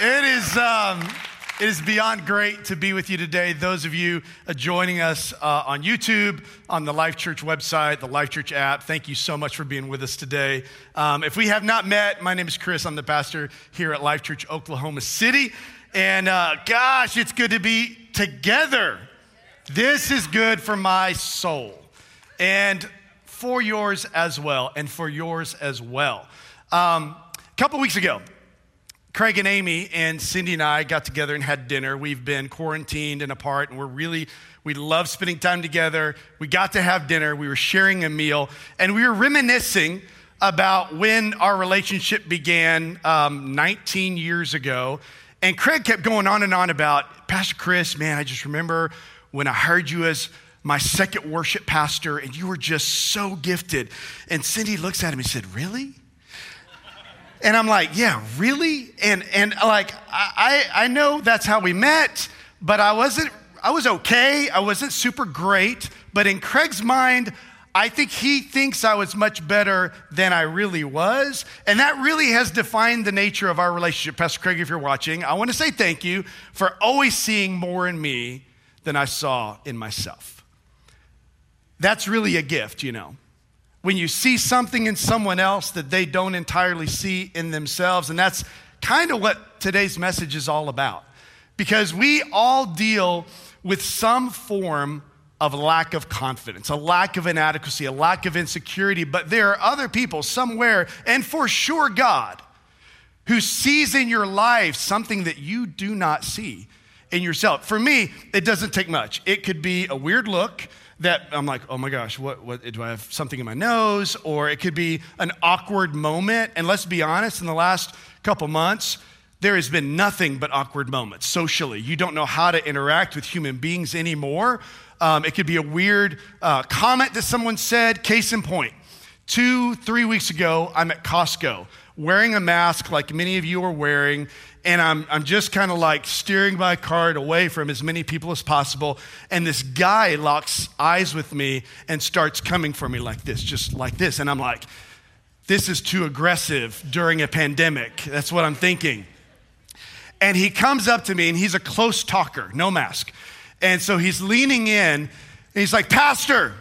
It is, um, it is beyond great to be with you today. Those of you uh, joining us uh, on YouTube, on the Life Church website, the Life Church app, thank you so much for being with us today. Um, if we have not met, my name is Chris. I'm the pastor here at Life Church Oklahoma City. And uh, gosh, it's good to be together. This is good for my soul and for yours as well, and for yours as well. Um, a couple weeks ago, Craig and Amy and Cindy and I got together and had dinner. We've been quarantined and apart, and we're really, we love spending time together. We got to have dinner, we were sharing a meal, and we were reminiscing about when our relationship began um, 19 years ago. And Craig kept going on and on about, Pastor Chris, man, I just remember when I heard you as my second worship pastor, and you were just so gifted. And Cindy looks at him and said, Really? And I'm like, yeah, really? And, and like, I, I know that's how we met, but I wasn't, I was okay. I wasn't super great. But in Craig's mind, I think he thinks I was much better than I really was. And that really has defined the nature of our relationship. Pastor Craig, if you're watching, I want to say thank you for always seeing more in me than I saw in myself. That's really a gift, you know when you see something in someone else that they don't entirely see in themselves. And that's kind of what today's message is all about. Because we all deal with some form of lack of confidence, a lack of inadequacy, a lack of insecurity. But there are other people somewhere, and for sure, God, who sees in your life something that you do not see in yourself. For me, it doesn't take much. It could be a weird look that I'm like, oh my gosh, what, what, do I have something in my nose? Or it could be an awkward moment. And let's be honest, in the last couple months, there has been nothing but awkward moments socially. You don't know how to interact with human beings anymore. Um, it could be a weird uh, comment that someone said. Case in point, two, three weeks ago, I'm at Costco wearing a mask like many of you are wearing, and I'm, I'm just kind of like steering my cart away from as many people as possible. And this guy locks eyes with me and starts coming for me like this, just like this. And I'm like, this is too aggressive during a pandemic. That's what I'm thinking. And he comes up to me and he's a close talker, no mask. And so he's leaning in and he's like, Pastor,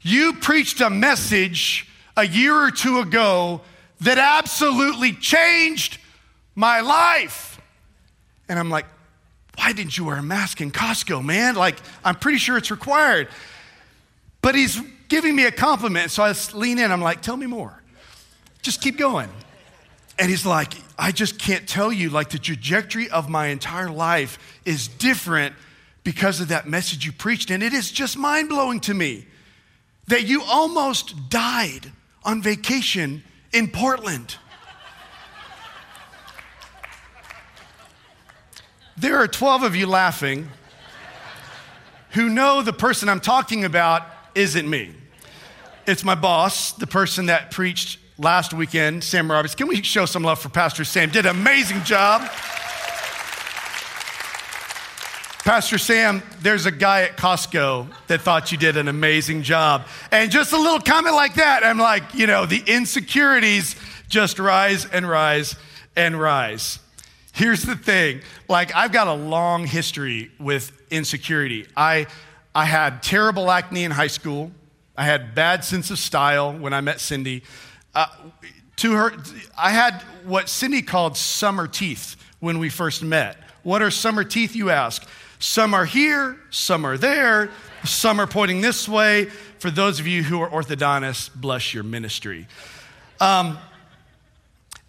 you preached a message a year or two ago that absolutely changed my life. And I'm like, why didn't you wear a mask in Costco, man? Like, I'm pretty sure it's required. But he's giving me a compliment. So I lean in. I'm like, tell me more. Just keep going. And he's like, I just can't tell you, like, the trajectory of my entire life is different because of that message you preached. And it is just mind blowing to me that you almost died on vacation in Portland. There are 12 of you laughing who know the person I'm talking about isn't me. It's my boss, the person that preached last weekend, Sam Roberts. Can we show some love for Pastor Sam? Did an amazing job. Pastor Sam, there's a guy at Costco that thought you did an amazing job. And just a little comment like that, I'm like, you know, the insecurities just rise and rise and rise. Here's the thing like, I've got a long history with insecurity. I, I had terrible acne in high school, I had bad sense of style when I met Cindy. Uh, to her, I had what Cindy called summer teeth when we first met. What are summer teeth, you ask? Some are here, some are there, some are pointing this way. For those of you who are orthodontists, bless your ministry. Um,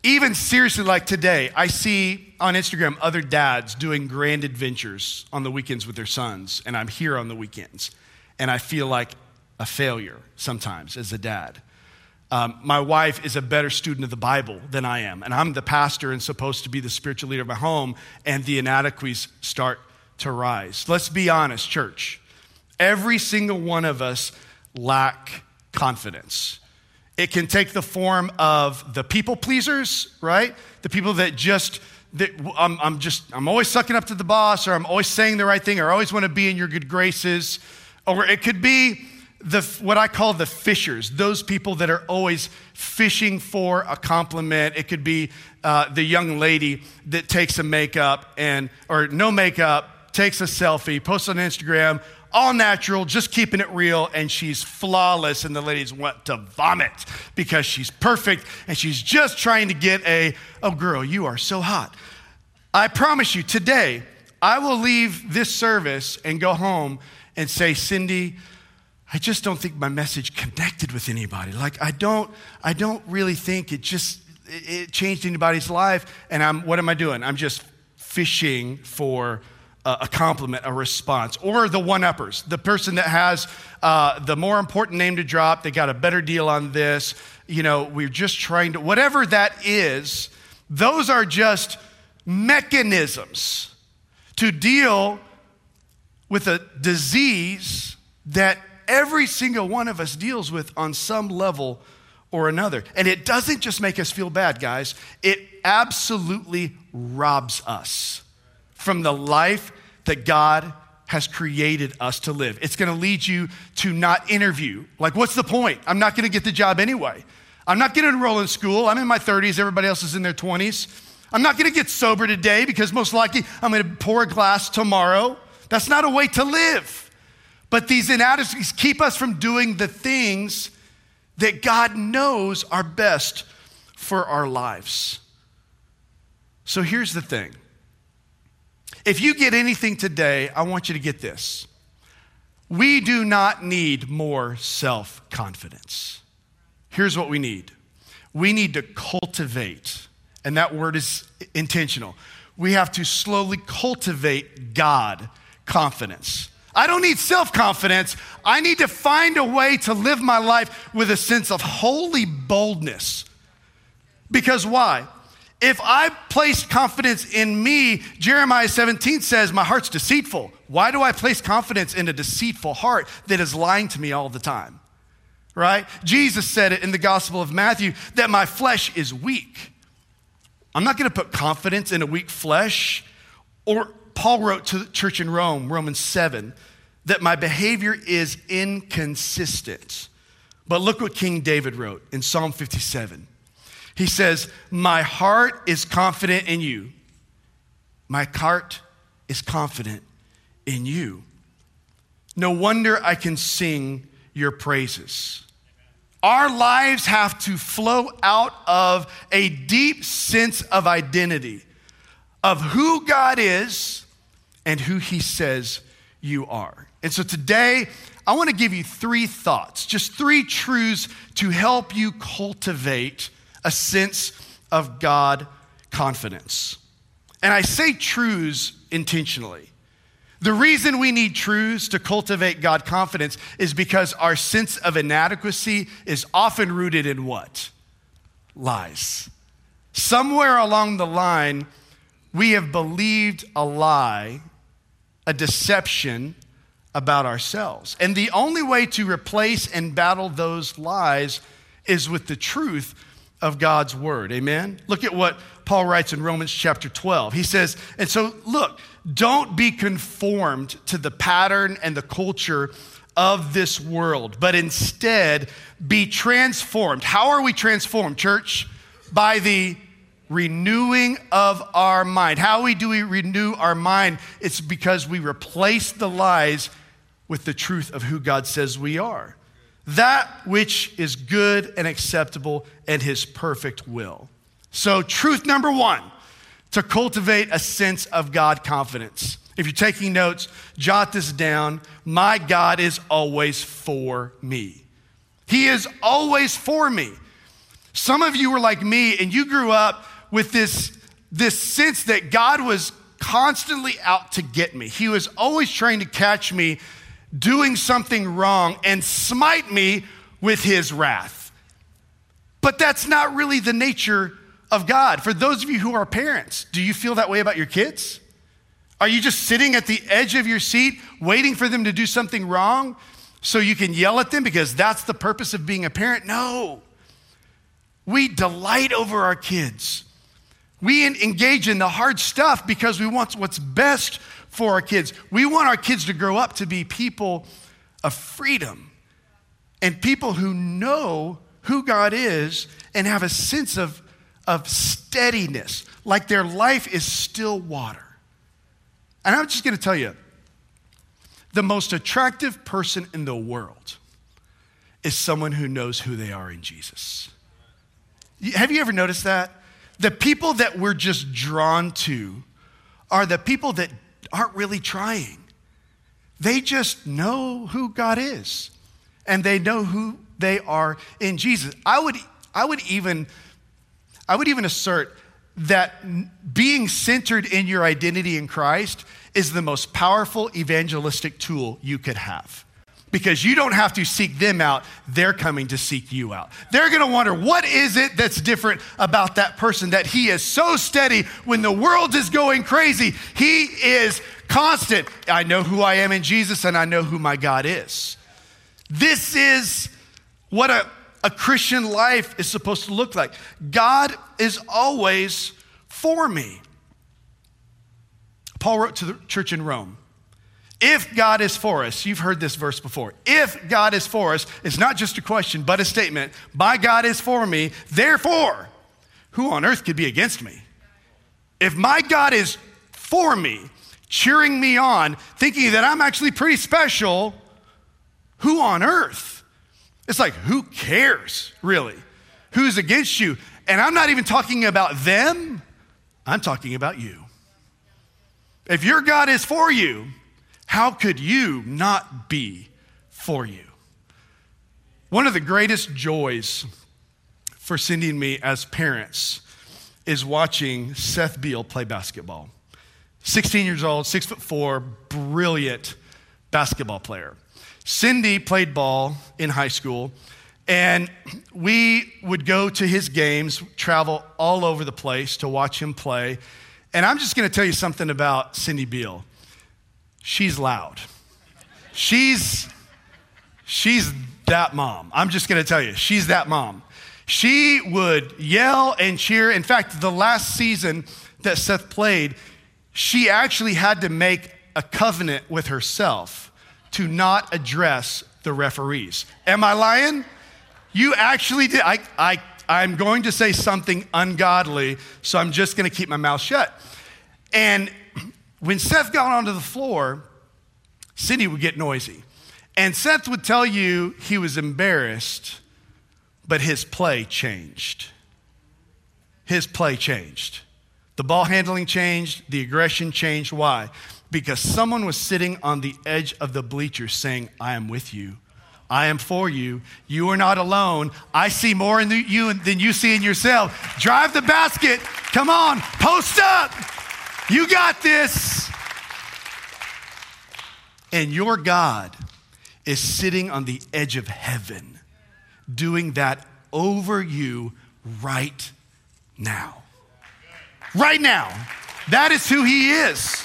even seriously, like today, I see on Instagram other dads doing grand adventures on the weekends with their sons, and I'm here on the weekends, and I feel like a failure sometimes as a dad. Um, my wife is a better student of the Bible than I am, and I'm the pastor and supposed to be the spiritual leader of my home, and the inadequacies start to rise. Let's be honest, church. Every single one of us lack confidence. It can take the form of the people pleasers, right? The people that just, that I'm, I'm just, I'm always sucking up to the boss, or I'm always saying the right thing, or I always want to be in your good graces. Or it could be the, what I call the fishers, those people that are always fishing for a compliment. It could be uh, the young lady that takes a makeup and, or no makeup, takes a selfie, posts on Instagram, all natural, just keeping it real, and she's flawless, and the ladies want to vomit because she's perfect and she's just trying to get a, oh, girl, you are so hot. I promise you, today, I will leave this service and go home and say, Cindy, I just don't think my message connected with anybody. Like I don't, I don't really think it just it changed anybody's life. And I'm, what am I doing? I'm just fishing for a compliment, a response, or the one uppers, the person that has uh, the more important name to drop. They got a better deal on this. You know, we're just trying to, whatever that is, those are just mechanisms to deal with a disease that every single one of us deals with on some level or another. And it doesn't just make us feel bad, guys, it absolutely robs us from the life that God has created us to live. It's going to lead you to not interview. Like, what's the point? I'm not going to get the job anyway. I'm not to enroll in school. I'm in my 30s, everybody else is in their 20s. I'm not going to get sober today because most likely I'm going to pour a glass tomorrow. That's not a way to live. But these inadequacies keep us from doing the things that God knows are best for our lives. So here's the thing if you get anything today, I want you to get this. We do not need more self confidence. Here's what we need we need to cultivate, and that word is intentional. We have to slowly cultivate God confidence. I don't need self confidence. I need to find a way to live my life with a sense of holy boldness. Because why? If I place confidence in me, Jeremiah 17 says, My heart's deceitful. Why do I place confidence in a deceitful heart that is lying to me all the time? Right? Jesus said it in the Gospel of Matthew that my flesh is weak. I'm not going to put confidence in a weak flesh or Paul wrote to the church in Rome, Romans 7, that my behavior is inconsistent. But look what King David wrote in Psalm 57. He says, My heart is confident in you. My heart is confident in you. No wonder I can sing your praises. Our lives have to flow out of a deep sense of identity of who God is and who he says you are. And so today, I want to give you three thoughts, just three truths to help you cultivate a sense of God confidence. And I say truths intentionally. The reason we need truths to cultivate God confidence is because our sense of inadequacy is often rooted in what? Lies. Somewhere along the line, we have believed a lie a deception about ourselves. And the only way to replace and battle those lies is with the truth of God's word. Amen? Look at what Paul writes in Romans chapter 12. He says, and so look, don't be conformed to the pattern and the culture of this world, but instead be transformed. How are we transformed, church? By the renewing of our mind. How we do we renew our mind? It's because we replace the lies with the truth of who God says we are. That which is good and acceptable and his perfect will. So, truth number one to cultivate a sense of God confidence. If you're taking notes, jot this down. My God is always for me. He is always for me. Some of you were like me and you grew up with this, this sense that God was constantly out to get me. He was always trying to catch me doing something wrong and smite me with his wrath. But that's not really the nature of God. For those of you who are parents, do you feel that way about your kids? Are you just sitting at the edge of your seat waiting for them to do something wrong so you can yell at them because that's the purpose of being a parent? No. We delight over our kids. We engage in the hard stuff because we want what's best for our kids. We want our kids to grow up to be people of freedom and people who know who God is and have a sense of, of steadiness, like their life is still water. And I'm just going to tell you the most attractive person in the world is someone who knows who they are in Jesus. Have you ever noticed that? The people that we're just drawn to are the people that aren't really trying. They just know who God is and they know who they are in Jesus. I would, I would even, I would even assert that being centered in your identity in Christ is the most powerful evangelistic tool you could have. Because you don't have to seek them out, they're coming to seek you out. They're gonna wonder, what is it that's different about that person that he is so steady when the world is going crazy? He is constant. I know who I am in Jesus and I know who my God is. This is what a, a Christian life is supposed to look like. God is always for me. Paul wrote to the church in Rome if God is for us, you've heard this verse before. If God is for us, it's not just a question, but a statement. My God is for me, therefore, who on earth could be against me? If my God is for me, cheering me on, thinking that I'm actually pretty special, who on earth? It's like, who cares, really? Who's against you? And I'm not even talking about them, I'm talking about you. If your God is for you, how could you not be for you? One of the greatest joys for Cindy and me as parents is watching Seth Beall play basketball. 16 years old, six foot four, brilliant basketball player. Cindy played ball in high school, and we would go to his games, travel all over the place to watch him play. And I'm just going to tell you something about Cindy Beall she's loud. She's she's that mom. I'm just going to tell you, she's that mom. She would yell and cheer. In fact, the last season that Seth played, she actually had to make a covenant with herself to not address the referees. Am I lying? You actually did. I, I, I'm going to say something ungodly, so I'm just going to keep my mouth shut. And when Seth got onto the floor, Cindy would get noisy. And Seth would tell you he was embarrassed, but his play changed. His play changed. The ball handling changed, the aggression changed. Why? Because someone was sitting on the edge of the bleachers saying, I am with you. I am for you. You are not alone. I see more in you than you see in yourself. Drive the basket. Come on, post up. You got this. And your God is sitting on the edge of heaven, doing that over you right now. Right now. That is who He is.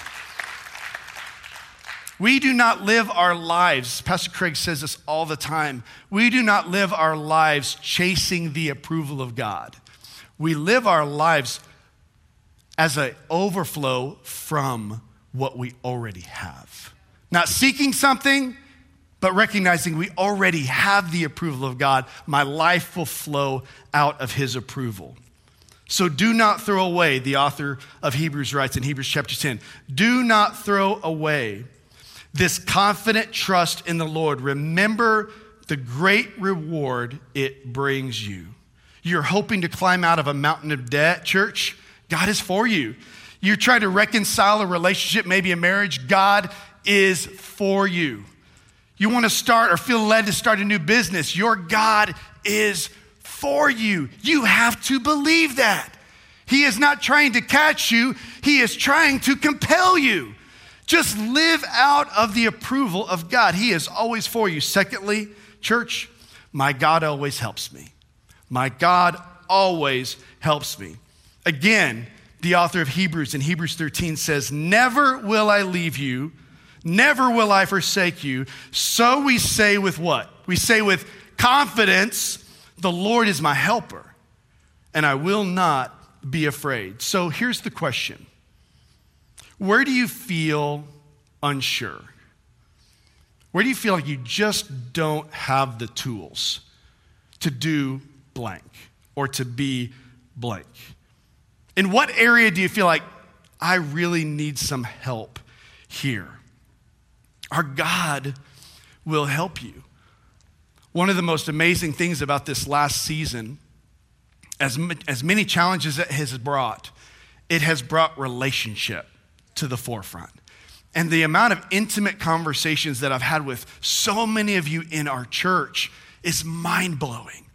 We do not live our lives, Pastor Craig says this all the time. We do not live our lives chasing the approval of God. We live our lives as an overflow from what we already have. Not seeking something, but recognizing we already have the approval of God. My life will flow out of His approval. So do not throw away, the author of Hebrews writes in Hebrews chapter 10. Do not throw away this confident trust in the Lord. Remember the great reward it brings you. You're hoping to climb out of a mountain of debt, church. God is for you. You're trying to reconcile a relationship, maybe a marriage. God is for you. You want to start or feel led to start a new business. Your God is for you. You have to believe that. He is not trying to catch you, He is trying to compel you. Just live out of the approval of God. He is always for you. Secondly, church, my God always helps me. My God always helps me. Again, the author of Hebrews in Hebrews 13 says, Never will I leave you, never will I forsake you. So we say with what? We say with confidence, The Lord is my helper, and I will not be afraid. So here's the question Where do you feel unsure? Where do you feel like you just don't have the tools to do blank or to be blank? In what area do you feel like I really need some help here? Our God will help you. One of the most amazing things about this last season, as, as many challenges it has brought, it has brought relationship to the forefront. And the amount of intimate conversations that I've had with so many of you in our church is mind blowing.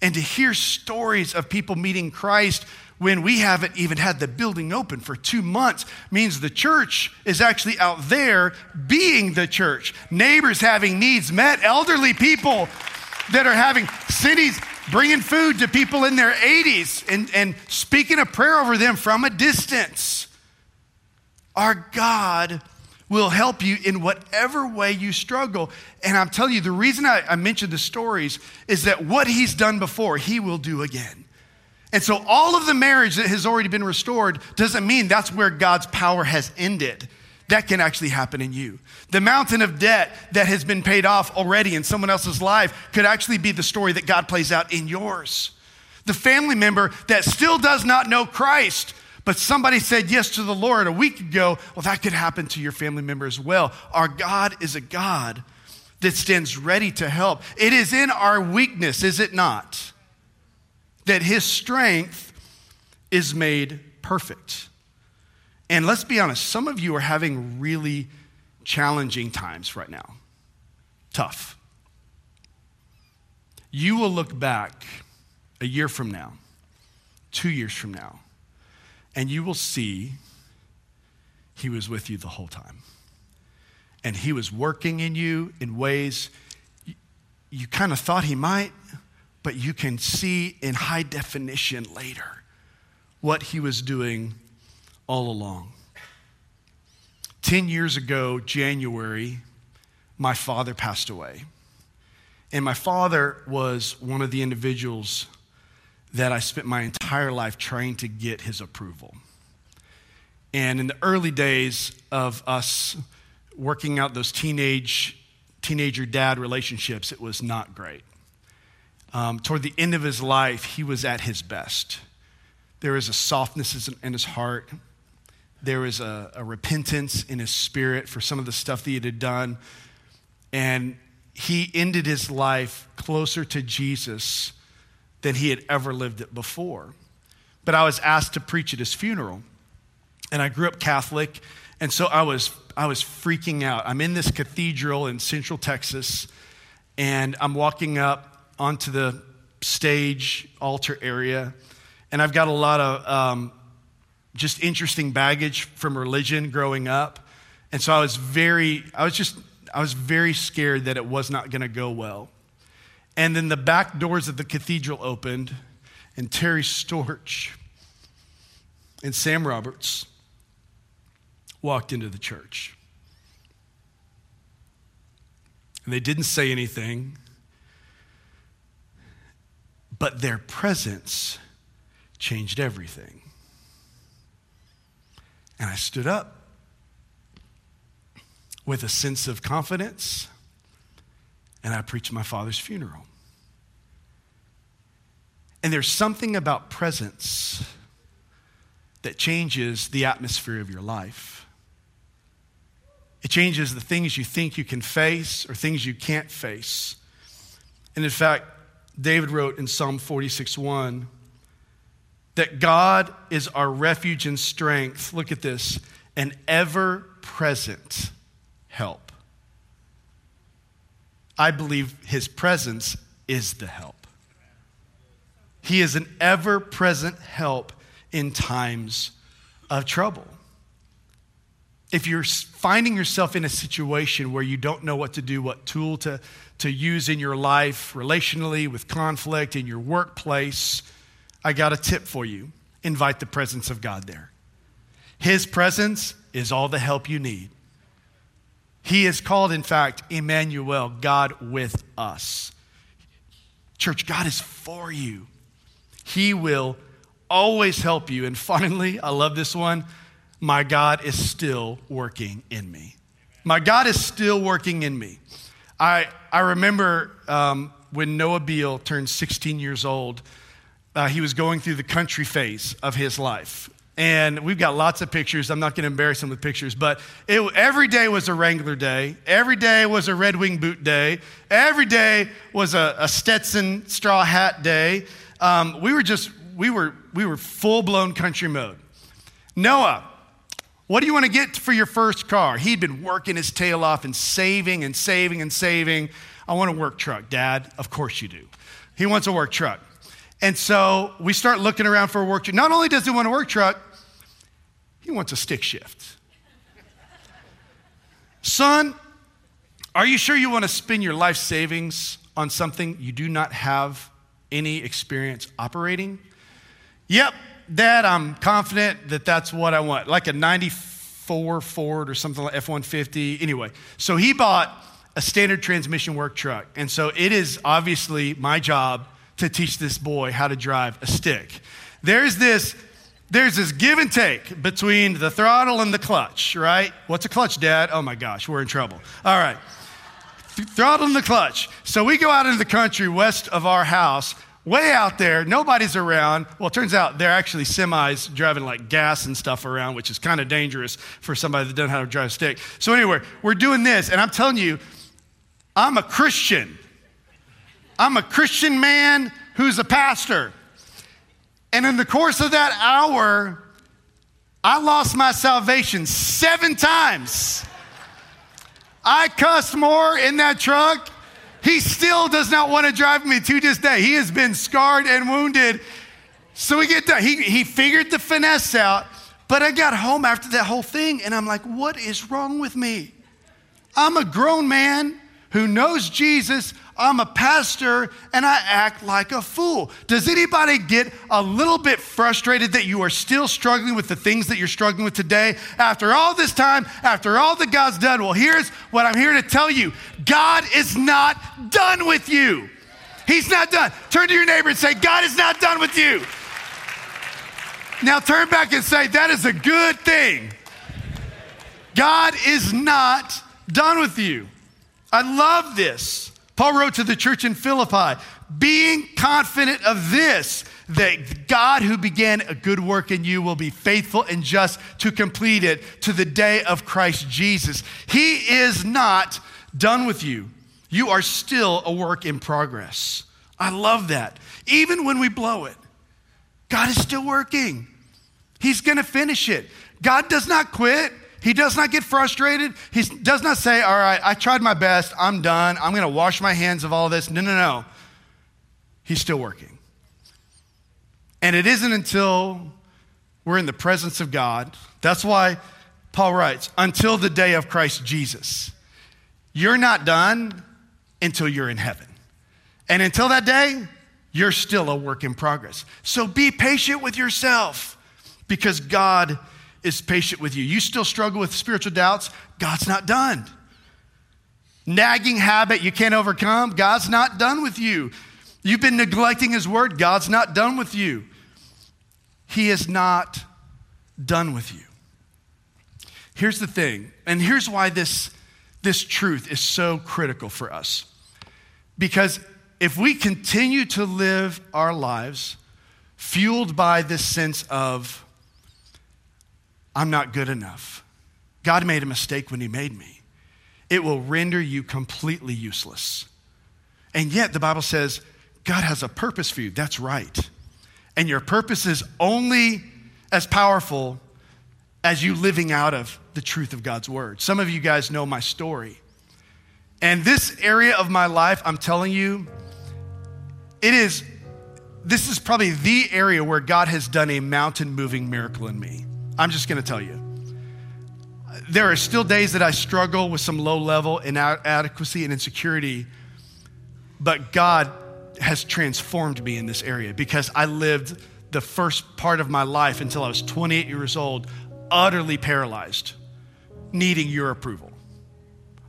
And to hear stories of people meeting Christ when we haven't even had the building open for two months means the church is actually out there being the church. Neighbors having needs met, elderly people that are having cities bringing food to people in their 80s and, and speaking a prayer over them from a distance. Our God will help you in whatever way you struggle. And I'm telling you, the reason I, I mentioned the stories is that what He's done before, He will do again. And so, all of the marriage that has already been restored doesn't mean that's where God's power has ended. That can actually happen in you. The mountain of debt that has been paid off already in someone else's life could actually be the story that God plays out in yours. The family member that still does not know Christ but somebody said yes to the Lord a week ago, well, that could happen to your family member as well. Our God is a God that stands ready to help. It is in our weakness, is it not? That his strength is made perfect. And let's be honest, some of you are having really challenging times right now. Tough. You will look back a year from now, two years from now, and you will see he was with you the whole time. And he was working in you in ways you, kind of thought he might, but you can see in high definition later what he was doing all along. 10 years ago, January, my father passed away. And my father was one of the individuals that I spent my entire life trying to get his approval. And in the early days of us working out those teenage teenager dad relationships, it was not great. Um, toward the end of his life, he was at his best. There was a softness in his heart. There was a, a repentance in his spirit for some of the stuff that he had done. And he ended his life closer to Jesus than he had ever lived it before. But I was asked to preach at his funeral. And I grew up Catholic, and so I was, I was freaking out. I'm in this cathedral in central Texas, and I'm walking up onto the stage altar area, and I've got a lot of um, just interesting baggage from religion growing up. And so I was very, I was just, I was very scared that it was not going to go well. And then the back doors of the cathedral opened, and Terry Storch and Sam Roberts walked into the church. And they didn't say anything, but their presence changed everything. And I stood up with a sense of confidence and I preached my father's funeral. And there's something about presence that changes the atmosphere of your life. It changes the things you think you can face or things you can't face. And in fact, David wrote in Psalm 46 1 that God is our refuge and strength. Look at this an ever present help I believe his presence is the help. He is an ever present help in times of trouble. If you're finding yourself in a situation where you don't know what to do, what tool to, to use in your life, relationally, with conflict, in your workplace, I got a tip for you. Invite the presence of God there. His presence is all the help you need. He is called, in fact, Emmanuel, God with us. Church, God is for you. He will always help you. And finally, I love this one my God is still working in me. My God is still working in me. I, I remember um, when Noah Beall turned 16 years old, uh, he was going through the country phase of his life. And we've got lots of pictures. I'm not going to embarrass him with pictures, but it, every day was a Wrangler day. Every day was a Red Wing boot day. Every day was a, a Stetson straw hat day. Um, we were just, we were, we were full blown country mode. Noah, what do you want to get for your first car? He'd been working his tail off and saving and saving and saving. I want a work truck, Dad. Of course you do. He wants a work truck. And so we start looking around for a work truck. Not only does he want a work truck, he wants a stick shift. Son, are you sure you want to spend your life savings on something you do not have any experience operating? Yep, Dad, I'm confident that that's what I want, like a 94 Ford or something like F 150. Anyway, so he bought a standard transmission work truck. And so it is obviously my job to teach this boy how to drive a stick. There's this there's this give and take between the throttle and the clutch, right? What's a clutch, Dad? Oh my gosh, we're in trouble. All right. Th- throttle and the clutch. So we go out into the country west of our house, way out there, nobody's around. Well, it turns out they're actually semis driving like gas and stuff around, which is kind of dangerous for somebody that doesn't know how to drive a stick. So, anyway, we're doing this, and I'm telling you, I'm a Christian. I'm a Christian man who's a pastor. And in the course of that hour, I lost my salvation seven times. I cussed more in that truck. He still does not want to drive me to this day. He has been scarred and wounded. So we get done. He, he figured the finesse out. But I got home after that whole thing and I'm like, what is wrong with me? I'm a grown man who knows Jesus. I'm a pastor and I act like a fool. Does anybody get a little bit frustrated that you are still struggling with the things that you're struggling with today after all this time, after all that God's done? Well, here's what I'm here to tell you God is not done with you. He's not done. Turn to your neighbor and say, God is not done with you. Now turn back and say, that is a good thing. God is not done with you. I love this. Paul wrote to the church in Philippi, being confident of this, that God who began a good work in you will be faithful and just to complete it to the day of Christ Jesus. He is not done with you. You are still a work in progress. I love that. Even when we blow it, God is still working. He's going to finish it. God does not quit. He does not get frustrated. He does not say, All right, I tried my best. I'm done. I'm going to wash my hands of all this. No, no, no. He's still working. And it isn't until we're in the presence of God. That's why Paul writes, until the day of Christ Jesus. You're not done until you're in heaven. And until that day, you're still a work in progress. So be patient with yourself because God is patient with you. You still struggle with spiritual doubts, God's not done. Nagging habit you can't overcome, God's not done with you. You've been neglecting His word, God's not done with you. He is not done with you. Here's the thing, and here's why this, this truth is so critical for us. Because if we continue to live our lives fueled by this sense of I'm not good enough. God made a mistake when He made me. It will render you completely useless. And yet, the Bible says God has a purpose for you. That's right. And your purpose is only as powerful as you living out of the truth of God's word. Some of you guys know my story. And this area of my life, I'm telling you, it is, this is probably the area where God has done a mountain moving miracle in me. I'm just going to tell you. There are still days that I struggle with some low level inadequacy and insecurity, but God has transformed me in this area because I lived the first part of my life until I was 28 years old, utterly paralyzed, needing your approval.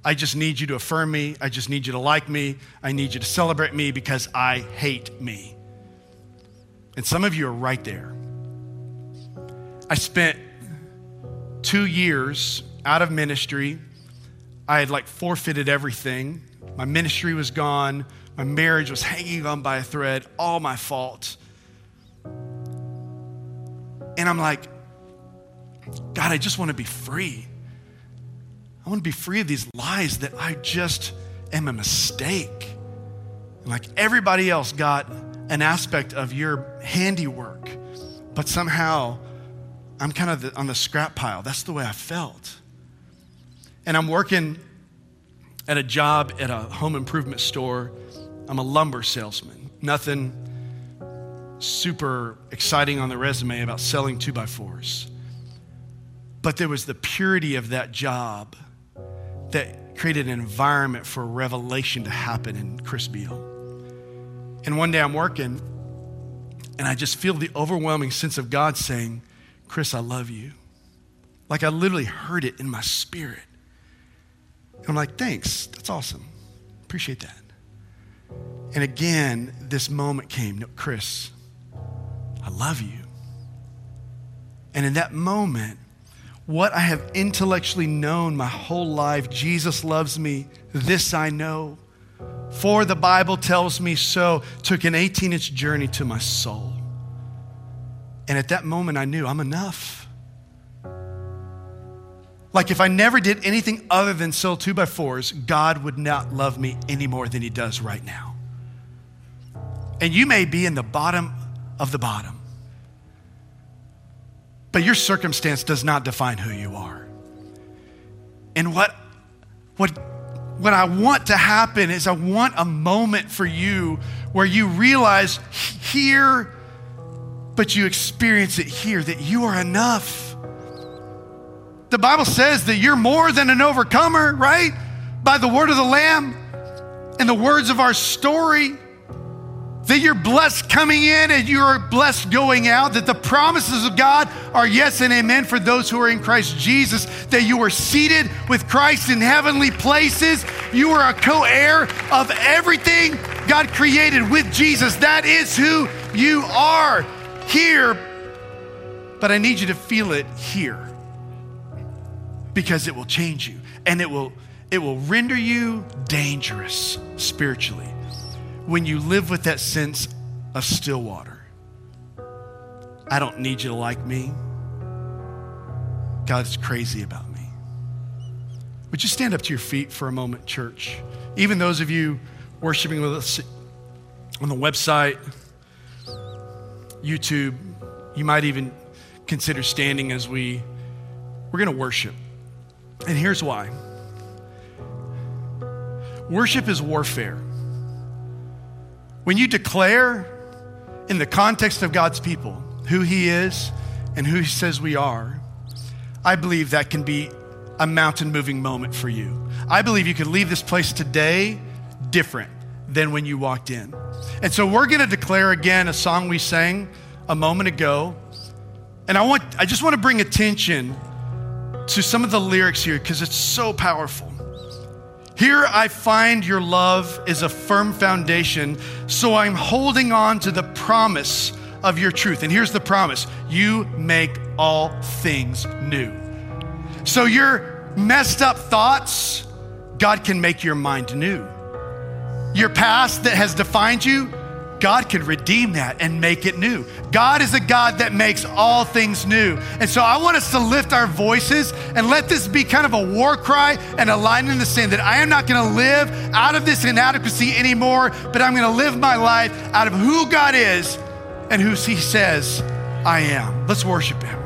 I just need you to affirm me. I just need you to like me. I need you to celebrate me because I hate me. And some of you are right there. I spent two years out of ministry. I had like forfeited everything. My ministry was gone. My marriage was hanging on by a thread, all my fault. And I'm like, God, I just want to be free. I want to be free of these lies that I just am a mistake. And like everybody else got an aspect of your handiwork, but somehow I'm kind of the, on the scrap pile. That's the way I felt. And I'm working at a job at a home improvement store. I'm a lumber salesman. Nothing super exciting on the resume about selling two by fours. But there was the purity of that job that created an environment for revelation to happen in Chris Beall. And one day I'm working and I just feel the overwhelming sense of God saying, Chris, I love you. Like I literally heard it in my spirit. And I'm like, thanks. That's awesome. Appreciate that. And again, this moment came. No, Chris, I love you. And in that moment, what I have intellectually known my whole life, Jesus loves me, this I know. For the Bible tells me so, took an 18 inch journey to my soul. And at that moment, I knew I'm enough. Like if I never did anything other than sell two by fours, God would not love me any more than He does right now. And you may be in the bottom of the bottom. But your circumstance does not define who you are. And what, what, what I want to happen is I want a moment for you where you realize here, but you experience it here, that you are enough. The Bible says that you're more than an overcomer, right? By the word of the Lamb and the words of our story that you're blessed coming in and you're blessed going out, that the promises of God are yes and amen for those who are in Christ Jesus, that you are seated with Christ in heavenly places. You are a co heir of everything God created with Jesus. That is who you are here. But I need you to feel it here because it will change you and it will, it will render you dangerous spiritually when you live with that sense of still water. I don't need you to like me. God's crazy about me. Would you stand up to your feet for a moment, church? Even those of you worshiping with us on the website, YouTube, you might even consider standing as we we're going to worship. And here's why. Worship is warfare. When you declare in the context of God's people who He is and who He says we are, I believe that can be a mountain moving moment for you. I believe you could leave this place today different than when you walked in. And so we're going to declare again a song we sang a moment ago. And I want I just want to bring attention to some of the lyrics here because it's so powerful. Here I find your love is a firm foundation, so I'm holding on to the promise of your truth. And here's the promise you make all things new. So your messed up thoughts, God can make your mind new. Your past that has defined you, God can redeem that and make it new. God is a God that makes all things new. And so I want us to lift our voices and let this be kind of a war cry and a line in the sand that I am not going to live out of this inadequacy anymore, but I'm going to live my life out of who God is and who He says I am. Let's worship Him.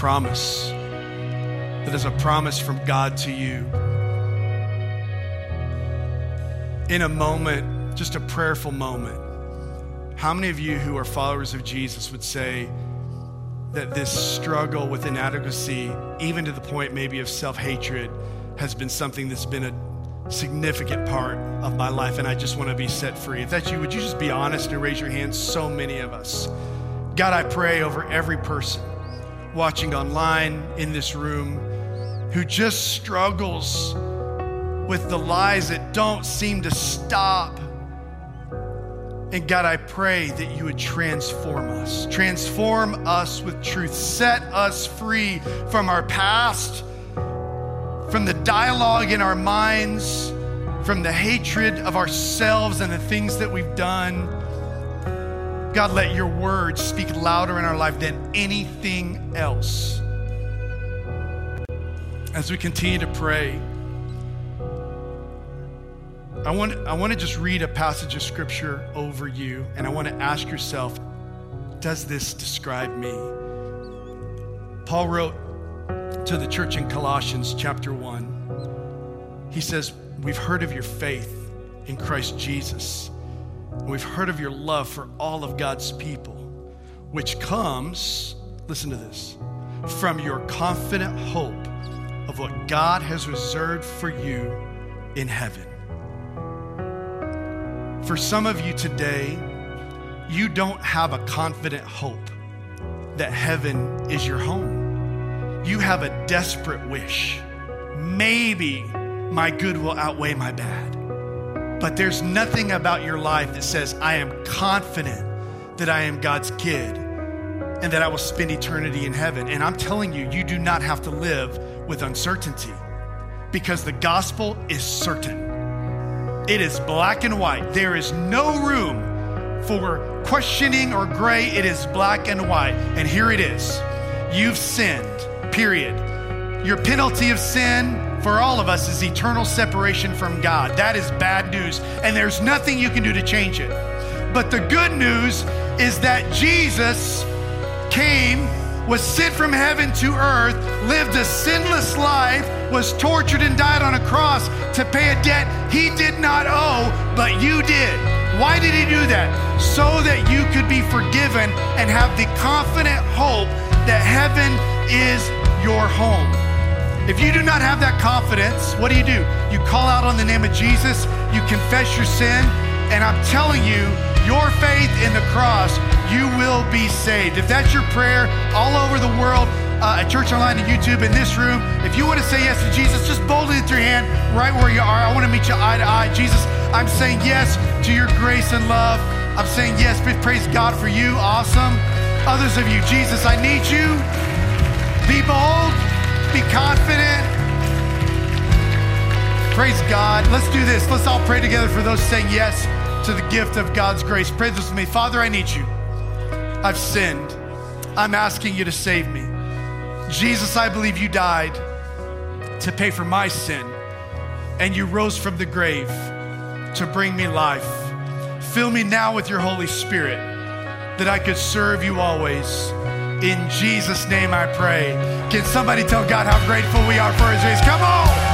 Promise. That is a promise from God to you. In a moment, just a prayerful moment, how many of you who are followers of Jesus would say that this struggle with inadequacy, even to the point maybe of self hatred, has been something that's been a significant part of my life and I just want to be set free? If that's you, would you just be honest and raise your hand? So many of us. God, I pray over every person watching online in this room who just struggles with the lies that don't seem to stop. And God, I pray that you would transform us, transform us with truth, set us free from our past, from the dialogue in our minds, from the hatred of ourselves and the things that we've done. God, let your words speak louder in our life than anything else. As we continue to pray, I want, I want to just read a passage of scripture over you, and I want to ask yourself Does this describe me? Paul wrote to the church in Colossians chapter 1. He says, We've heard of your faith in Christ Jesus, we've heard of your love for all of God's people, which comes, listen to this, from your confident hope of what God has reserved for you in heaven. For some of you today, you don't have a confident hope that heaven is your home. You have a desperate wish. Maybe my good will outweigh my bad. But there's nothing about your life that says, I am confident that I am God's kid and that I will spend eternity in heaven. And I'm telling you, you do not have to live with uncertainty because the gospel is certain. It is black and white. There is no room for questioning or gray. It is black and white. And here it is you've sinned, period. Your penalty of sin for all of us is eternal separation from God. That is bad news. And there's nothing you can do to change it. But the good news is that Jesus came was sent from heaven to earth, lived a sinless life, was tortured and died on a cross to pay a debt he did not owe, but you did. Why did he do that? So that you could be forgiven and have the confident hope that heaven is your home. If you do not have that confidence, what do you do? You call out on the name of Jesus, you confess your sin, and I'm telling you, your faith in the cross, you will be saved. If that's your prayer all over the world, uh, at Church Online and YouTube, in this room, if you want to say yes to Jesus, just boldly lift your hand right where you are. I want to meet you eye to eye. Jesus, I'm saying yes to your grace and love. I'm saying yes, praise God for you. Awesome. Others of you, Jesus, I need you. Be bold, be confident. Praise God. Let's do this. Let's all pray together for those saying yes to the gift of God's grace. Pray this with me. Father, I need you. I've sinned. I'm asking you to save me. Jesus, I believe you died to pay for my sin, and you rose from the grave to bring me life. Fill me now with your Holy Spirit that I could serve you always. In Jesus' name I pray. Can somebody tell God how grateful we are for his grace? Come on!